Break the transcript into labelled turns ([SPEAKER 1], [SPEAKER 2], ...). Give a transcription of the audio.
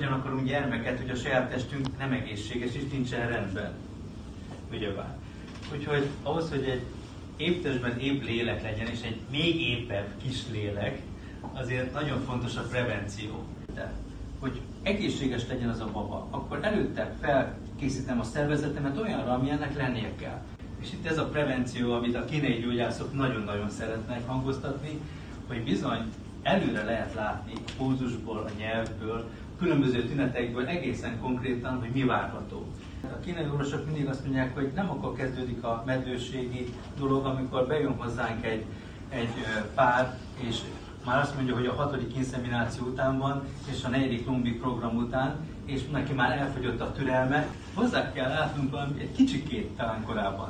[SPEAKER 1] Hogyan akarunk gyermeket, hogy a saját testünk nem egészséges és nincsen rendben. Ugyebár. Úgyhogy ahhoz, hogy egy épp testben épp lélek legyen, és egy még épebb kis lélek, azért nagyon fontos a prevenció. De, hogy egészséges legyen az a baba, akkor előtte felkészítem a szervezetemet olyanra, amilyennek lennie kell. És itt ez a prevenció, amit a kínai gyógyászok nagyon-nagyon szeretnek hangoztatni, hogy bizony előre lehet látni a pózusból, a nyelvből, különböző tünetekből egészen konkrétan, hogy mi várható. A kínai orvosok mindig azt mondják, hogy nem akkor kezdődik a medvőségi dolog, amikor bejön hozzánk egy, egy pár, és már azt mondja, hogy a hatodik inszemináció után van, és a negyedik lombi program után, és neki már elfogyott a türelme, hozzá kell látnunk valami egy kicsikét talán korábban.